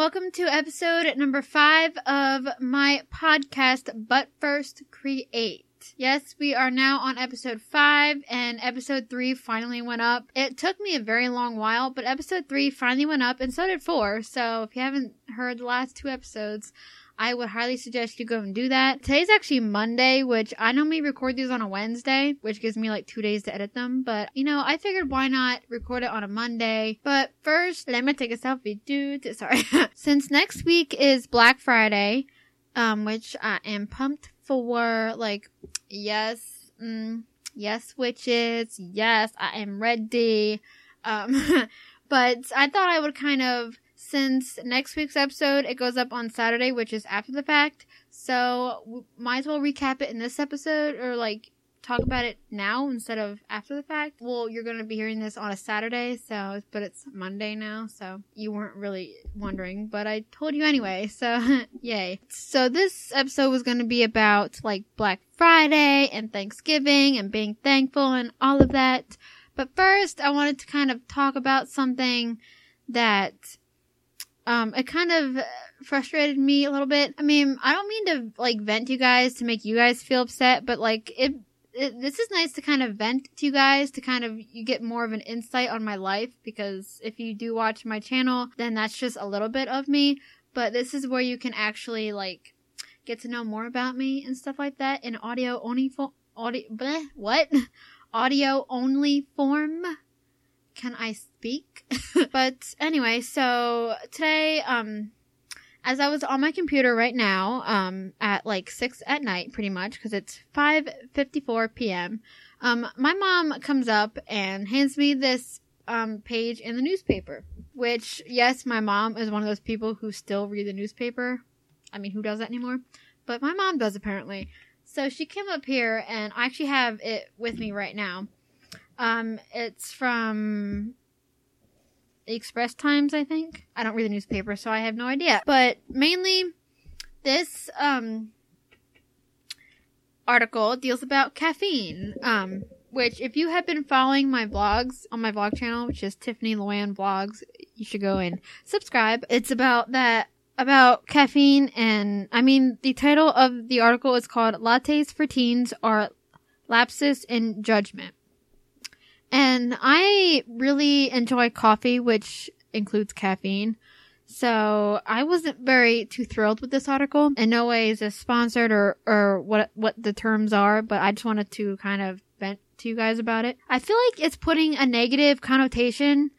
welcome to episode number five of my podcast, But First Create. Yes, we are now on episode five, and episode three finally went up. It took me a very long while, but episode three finally went up, and so did four. So if you haven't heard the last two episodes, I would highly suggest you go and do that. Today's actually Monday, which I normally record these on a Wednesday, which gives me like two days to edit them. But, you know, I figured why not record it on a Monday. But first, let me take a selfie, dude. Sorry. Since next week is Black Friday, um, which I am pumped for, like, yes, mm, yes, witches, yes, I am ready. Um, but I thought I would kind of since next week's episode it goes up on Saturday, which is after the fact. So might as well recap it in this episode or like talk about it now instead of after the fact. Well, you're going to be hearing this on a Saturday, so but it's Monday now, so you weren't really wondering, but I told you anyway. So, yay. So this episode was going to be about like Black Friday and Thanksgiving and being thankful and all of that. But first, I wanted to kind of talk about something that um, it kind of frustrated me a little bit. I mean, I don't mean to like vent you guys to make you guys feel upset, but like it, it, this is nice to kind of vent to you guys to kind of you get more of an insight on my life because if you do watch my channel, then that's just a little bit of me. But this is where you can actually like get to know more about me and stuff like that in audio only fo- audio bleh, what audio only form can I speak? but anyway, so today, um, as I was on my computer right now, um, at like six at night, pretty much, because it's 5.54 p.m., um, my mom comes up and hands me this, um, page in the newspaper, which, yes, my mom is one of those people who still read the newspaper. I mean, who does that anymore? But my mom does apparently. So she came up here and I actually have it with me right now. Um, it's from the Express Times, I think. I don't read the newspaper, so I have no idea. But mainly, this um article deals about caffeine. Um, which if you have been following my vlogs on my vlog channel, which is Tiffany Luann Vlogs, you should go and subscribe. It's about that about caffeine and I mean the title of the article is called Lattes for Teens are Lapses in Judgment. And I really enjoy coffee, which includes caffeine. So I wasn't very too thrilled with this article. In no way is this sponsored or, or what, what the terms are, but I just wanted to kind of vent to you guys about it. I feel like it's putting a negative connotation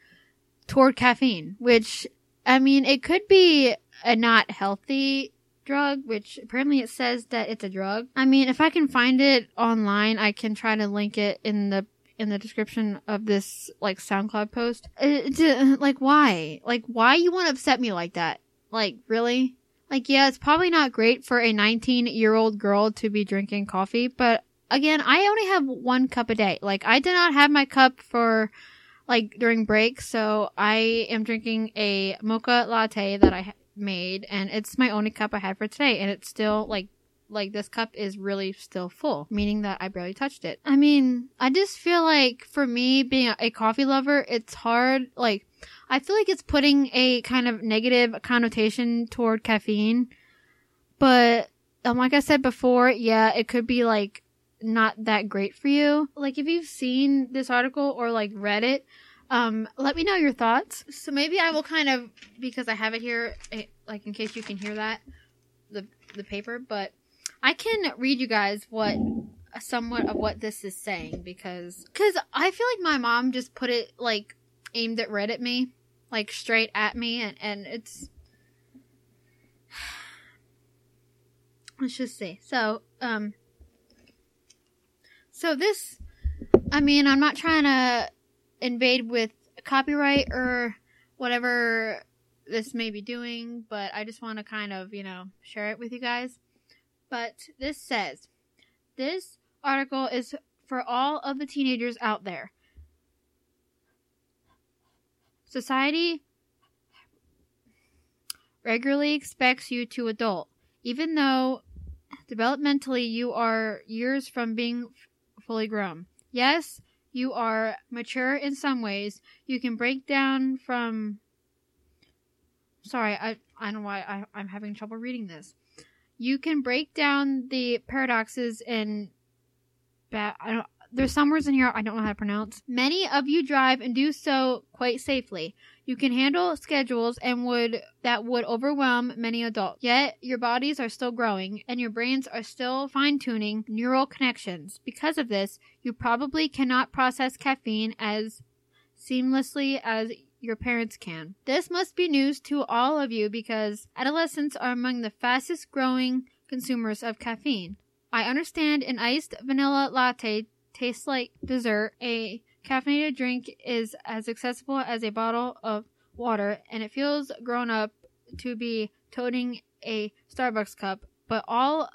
toward caffeine, which, I mean, it could be a not healthy drug, which apparently it says that it's a drug. I mean, if I can find it online, I can try to link it in the in the description of this like SoundCloud post. Uh, it, it, like why? Like why you want to upset me like that? Like really? Like yeah, it's probably not great for a 19 year old girl to be drinking coffee, but again, I only have one cup a day. Like I did not have my cup for like during break, so I am drinking a mocha latte that I made and it's my only cup I had for today and it's still like like this cup is really still full, meaning that I barely touched it. I mean, I just feel like for me being a coffee lover, it's hard. Like, I feel like it's putting a kind of negative connotation toward caffeine. But, um, like I said before, yeah, it could be like not that great for you. Like, if you've seen this article or like read it, um, let me know your thoughts. So maybe I will kind of, because I have it here, eh, like in case you can hear that, the, the paper, but I can read you guys what somewhat of what this is saying because cuz I feel like my mom just put it like aimed it right at me, like straight at me and and it's let's just see. So, um so this I mean, I'm not trying to invade with copyright or whatever this may be doing, but I just want to kind of, you know, share it with you guys. But this says, this article is for all of the teenagers out there. Society regularly expects you to adult, even though developmentally you are years from being fully grown. Yes, you are mature in some ways. You can break down from sorry, I I don't know why I, I'm having trouble reading this. You can break down the paradoxes in. Ba- I don't, there's some words in here I don't know how to pronounce. Many of you drive and do so quite safely. You can handle schedules and would that would overwhelm many adults. Yet your bodies are still growing and your brains are still fine-tuning neural connections. Because of this, you probably cannot process caffeine as seamlessly as your parents can. This must be news to all of you because adolescents are among the fastest growing consumers of caffeine. I understand an iced vanilla latte tastes like dessert. A caffeinated drink is as accessible as a bottle of water, and it feels grown up to be toting a Starbucks cup. But all,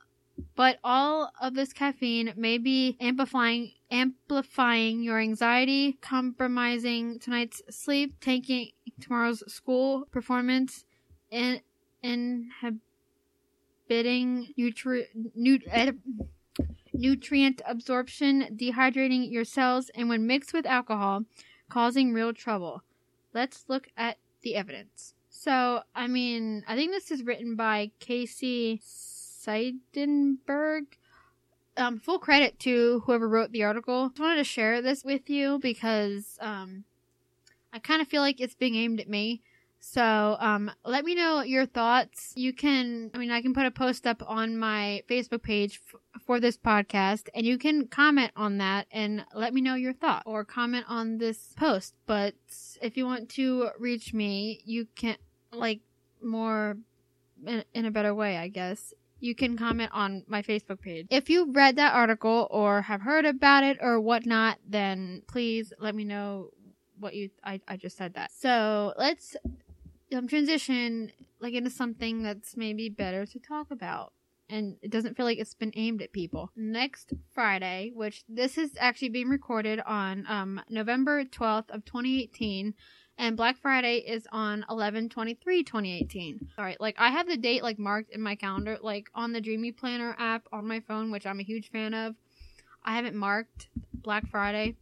but all of this caffeine may be amplifying amplifying your anxiety, compromising tonight's sleep, tanking tomorrow's school performance, and inhibiting nutri- nut- eh, nutrient absorption, dehydrating your cells, and when mixed with alcohol, causing real trouble. Let's look at the evidence. So, I mean, I think this is written by Casey Seidenberg. Um, full credit to whoever wrote the article. I just wanted to share this with you because um, I kind of feel like it's being aimed at me. So, um, let me know your thoughts. You can, I mean, I can put a post up on my Facebook page f- for this podcast and you can comment on that and let me know your thought or comment on this post. But if you want to reach me, you can, like, more in, in a better way, I guess. You can comment on my Facebook page. If you read that article or have heard about it or whatnot, then please let me know what you I, I just said that. So let's um, transition like into something that's maybe better to talk about and it doesn't feel like it's been aimed at people. Next Friday, which this is actually being recorded on um, November 12th of 2018 and Black Friday is on 11-23-2018. All right, like I have the date like marked in my calendar like on the Dreamy Planner app on my phone, which I'm a huge fan of. I haven't marked Black Friday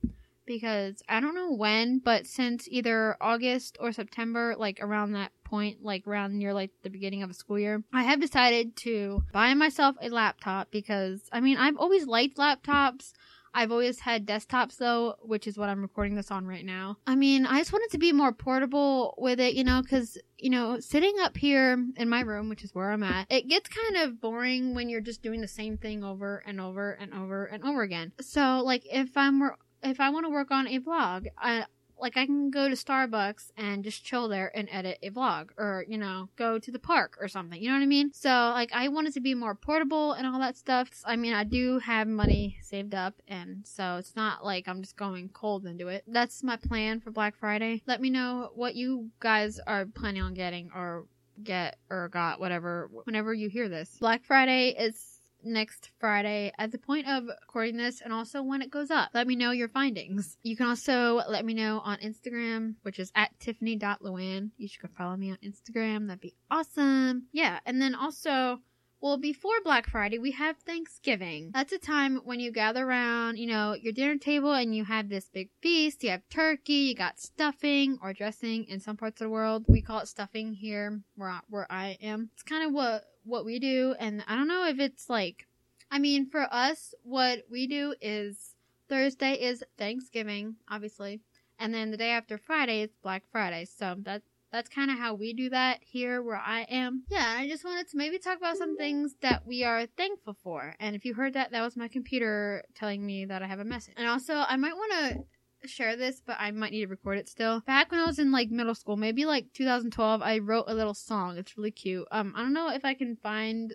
because I don't know when, but since either August or September, like around that point, like around near like the beginning of a school year, I have decided to buy myself a laptop because I mean, I've always liked laptops. I've always had desktops though, which is what I'm recording this on right now. I mean, I just wanted to be more portable with it, you know, cause, you know, sitting up here in my room, which is where I'm at, it gets kind of boring when you're just doing the same thing over and over and over and over again. So, like, if I'm, if I want to work on a vlog, I, like I can go to Starbucks and just chill there and edit a vlog or, you know, go to the park or something. You know what I mean? So, like, I wanted to be more portable and all that stuff. I mean, I do have money saved up and so it's not like I'm just going cold into it. That's my plan for Black Friday. Let me know what you guys are planning on getting or get or got, whatever, whenever you hear this. Black Friday is next Friday at the point of recording this and also when it goes up. Let me know your findings. You can also let me know on Instagram, which is at tiffany.luan. You should go follow me on Instagram. That'd be awesome. Yeah. And then also, well, before Black Friday, we have Thanksgiving. That's a time when you gather around, you know, your dinner table and you have this big feast. You have turkey, you got stuffing or dressing in some parts of the world. We call it stuffing here where I, where I am. It's kind of what what we do and I don't know if it's like I mean, for us what we do is Thursday is Thanksgiving, obviously, and then the day after Friday is Black Friday. So that that's kind of how we do that here where I am. Yeah, I just wanted to maybe talk about some things that we are thankful for. And if you heard that, that was my computer telling me that I have a message. And also, I might want to share this, but I might need to record it still. Back when I was in like middle school, maybe like 2012, I wrote a little song. It's really cute. Um, I don't know if I can find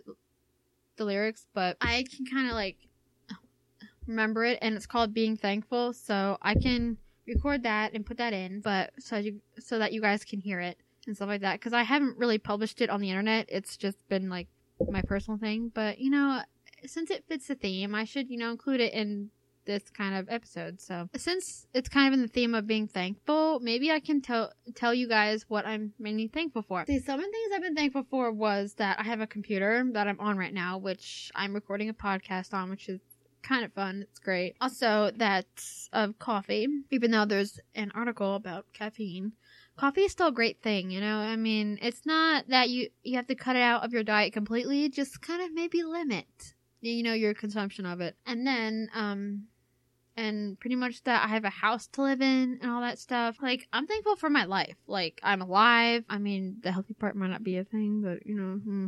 the lyrics, but I can kind of like remember it, and it's called "Being Thankful." So I can record that and put that in, but so you so that you guys can hear it and stuff like that. Because I haven't really published it on the internet. It's just been like my personal thing. But you know, since it fits the theme, I should you know include it in this kind of episode. So since it's kind of in the theme of being thankful, maybe I can tell tell you guys what I'm mainly thankful for. See, some of the things I've been thankful for was that I have a computer that I'm on right now, which I'm recording a podcast on, which is kind of fun. It's great. Also, that of coffee, even though there's an article about caffeine. coffee is still a great thing, you know? I mean, it's not that you, you have to cut it out of your diet completely, just kind of maybe limit, you know, your consumption of it. And then, um, and pretty much that I have a house to live in and all that stuff. Like, I'm thankful for my life. Like, I'm alive. I mean, the healthy part might not be a thing, but you know, hmm.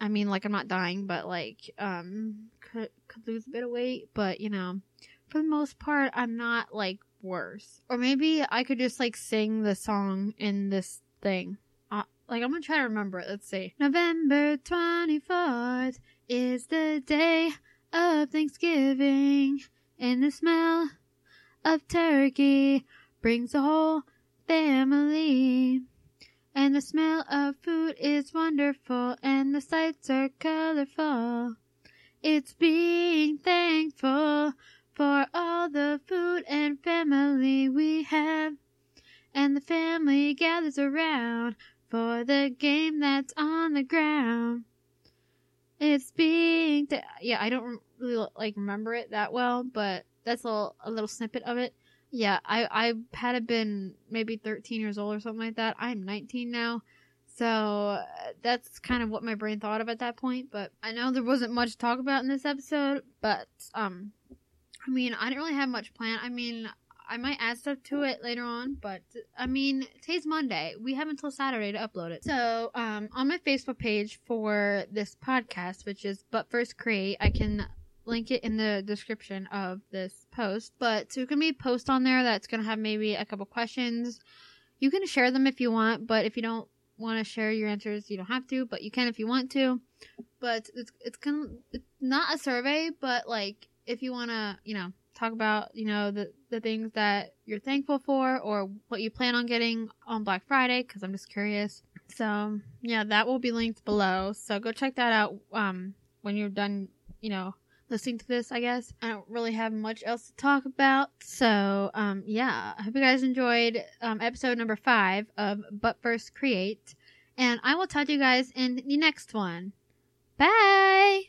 I mean, like, I'm not dying, but like, um, could, could lose a bit of weight, but you know, for the most part, I'm not like worse. Or maybe I could just like sing the song in this thing. Uh, like, I'm gonna try to remember it. Let's see. November 24th is the day of Thanksgiving, and the smell of turkey brings the whole family. And the smell of food is wonderful, and the sights are colorful. It's being thankful for all the food and family we have. And the family gathers around for the game that's on the ground. It's being, th- yeah, I don't really like remember it that well, but that's a little, a little snippet of it. Yeah, I, I had been maybe 13 years old or something like that. I'm 19 now. So that's kind of what my brain thought of at that point. But I know there wasn't much to talk about in this episode. But um, I mean, I didn't really have much plan. I mean, I might add stuff to it later on. But I mean, today's Monday. We have until Saturday to upload it. So um, on my Facebook page for this podcast, which is But First Create, I can link it in the description of this post. But so you can be post on there that's gonna have maybe a couple questions. You can share them if you want, but if you don't want to share your answers, you don't have to, but you can if you want to. But it's it's kind of it's not a survey, but like if you want to, you know, talk about you know the the things that you're thankful for or what you plan on getting on Black Friday, because I'm just curious. So yeah, that will be linked below. So go check that out. Um, when you're done, you know, listening to this, I guess. I don't really have much else to talk about. So, um, yeah, I hope you guys enjoyed, um, episode number five of But First Create. And I will talk to you guys in the next one. Bye!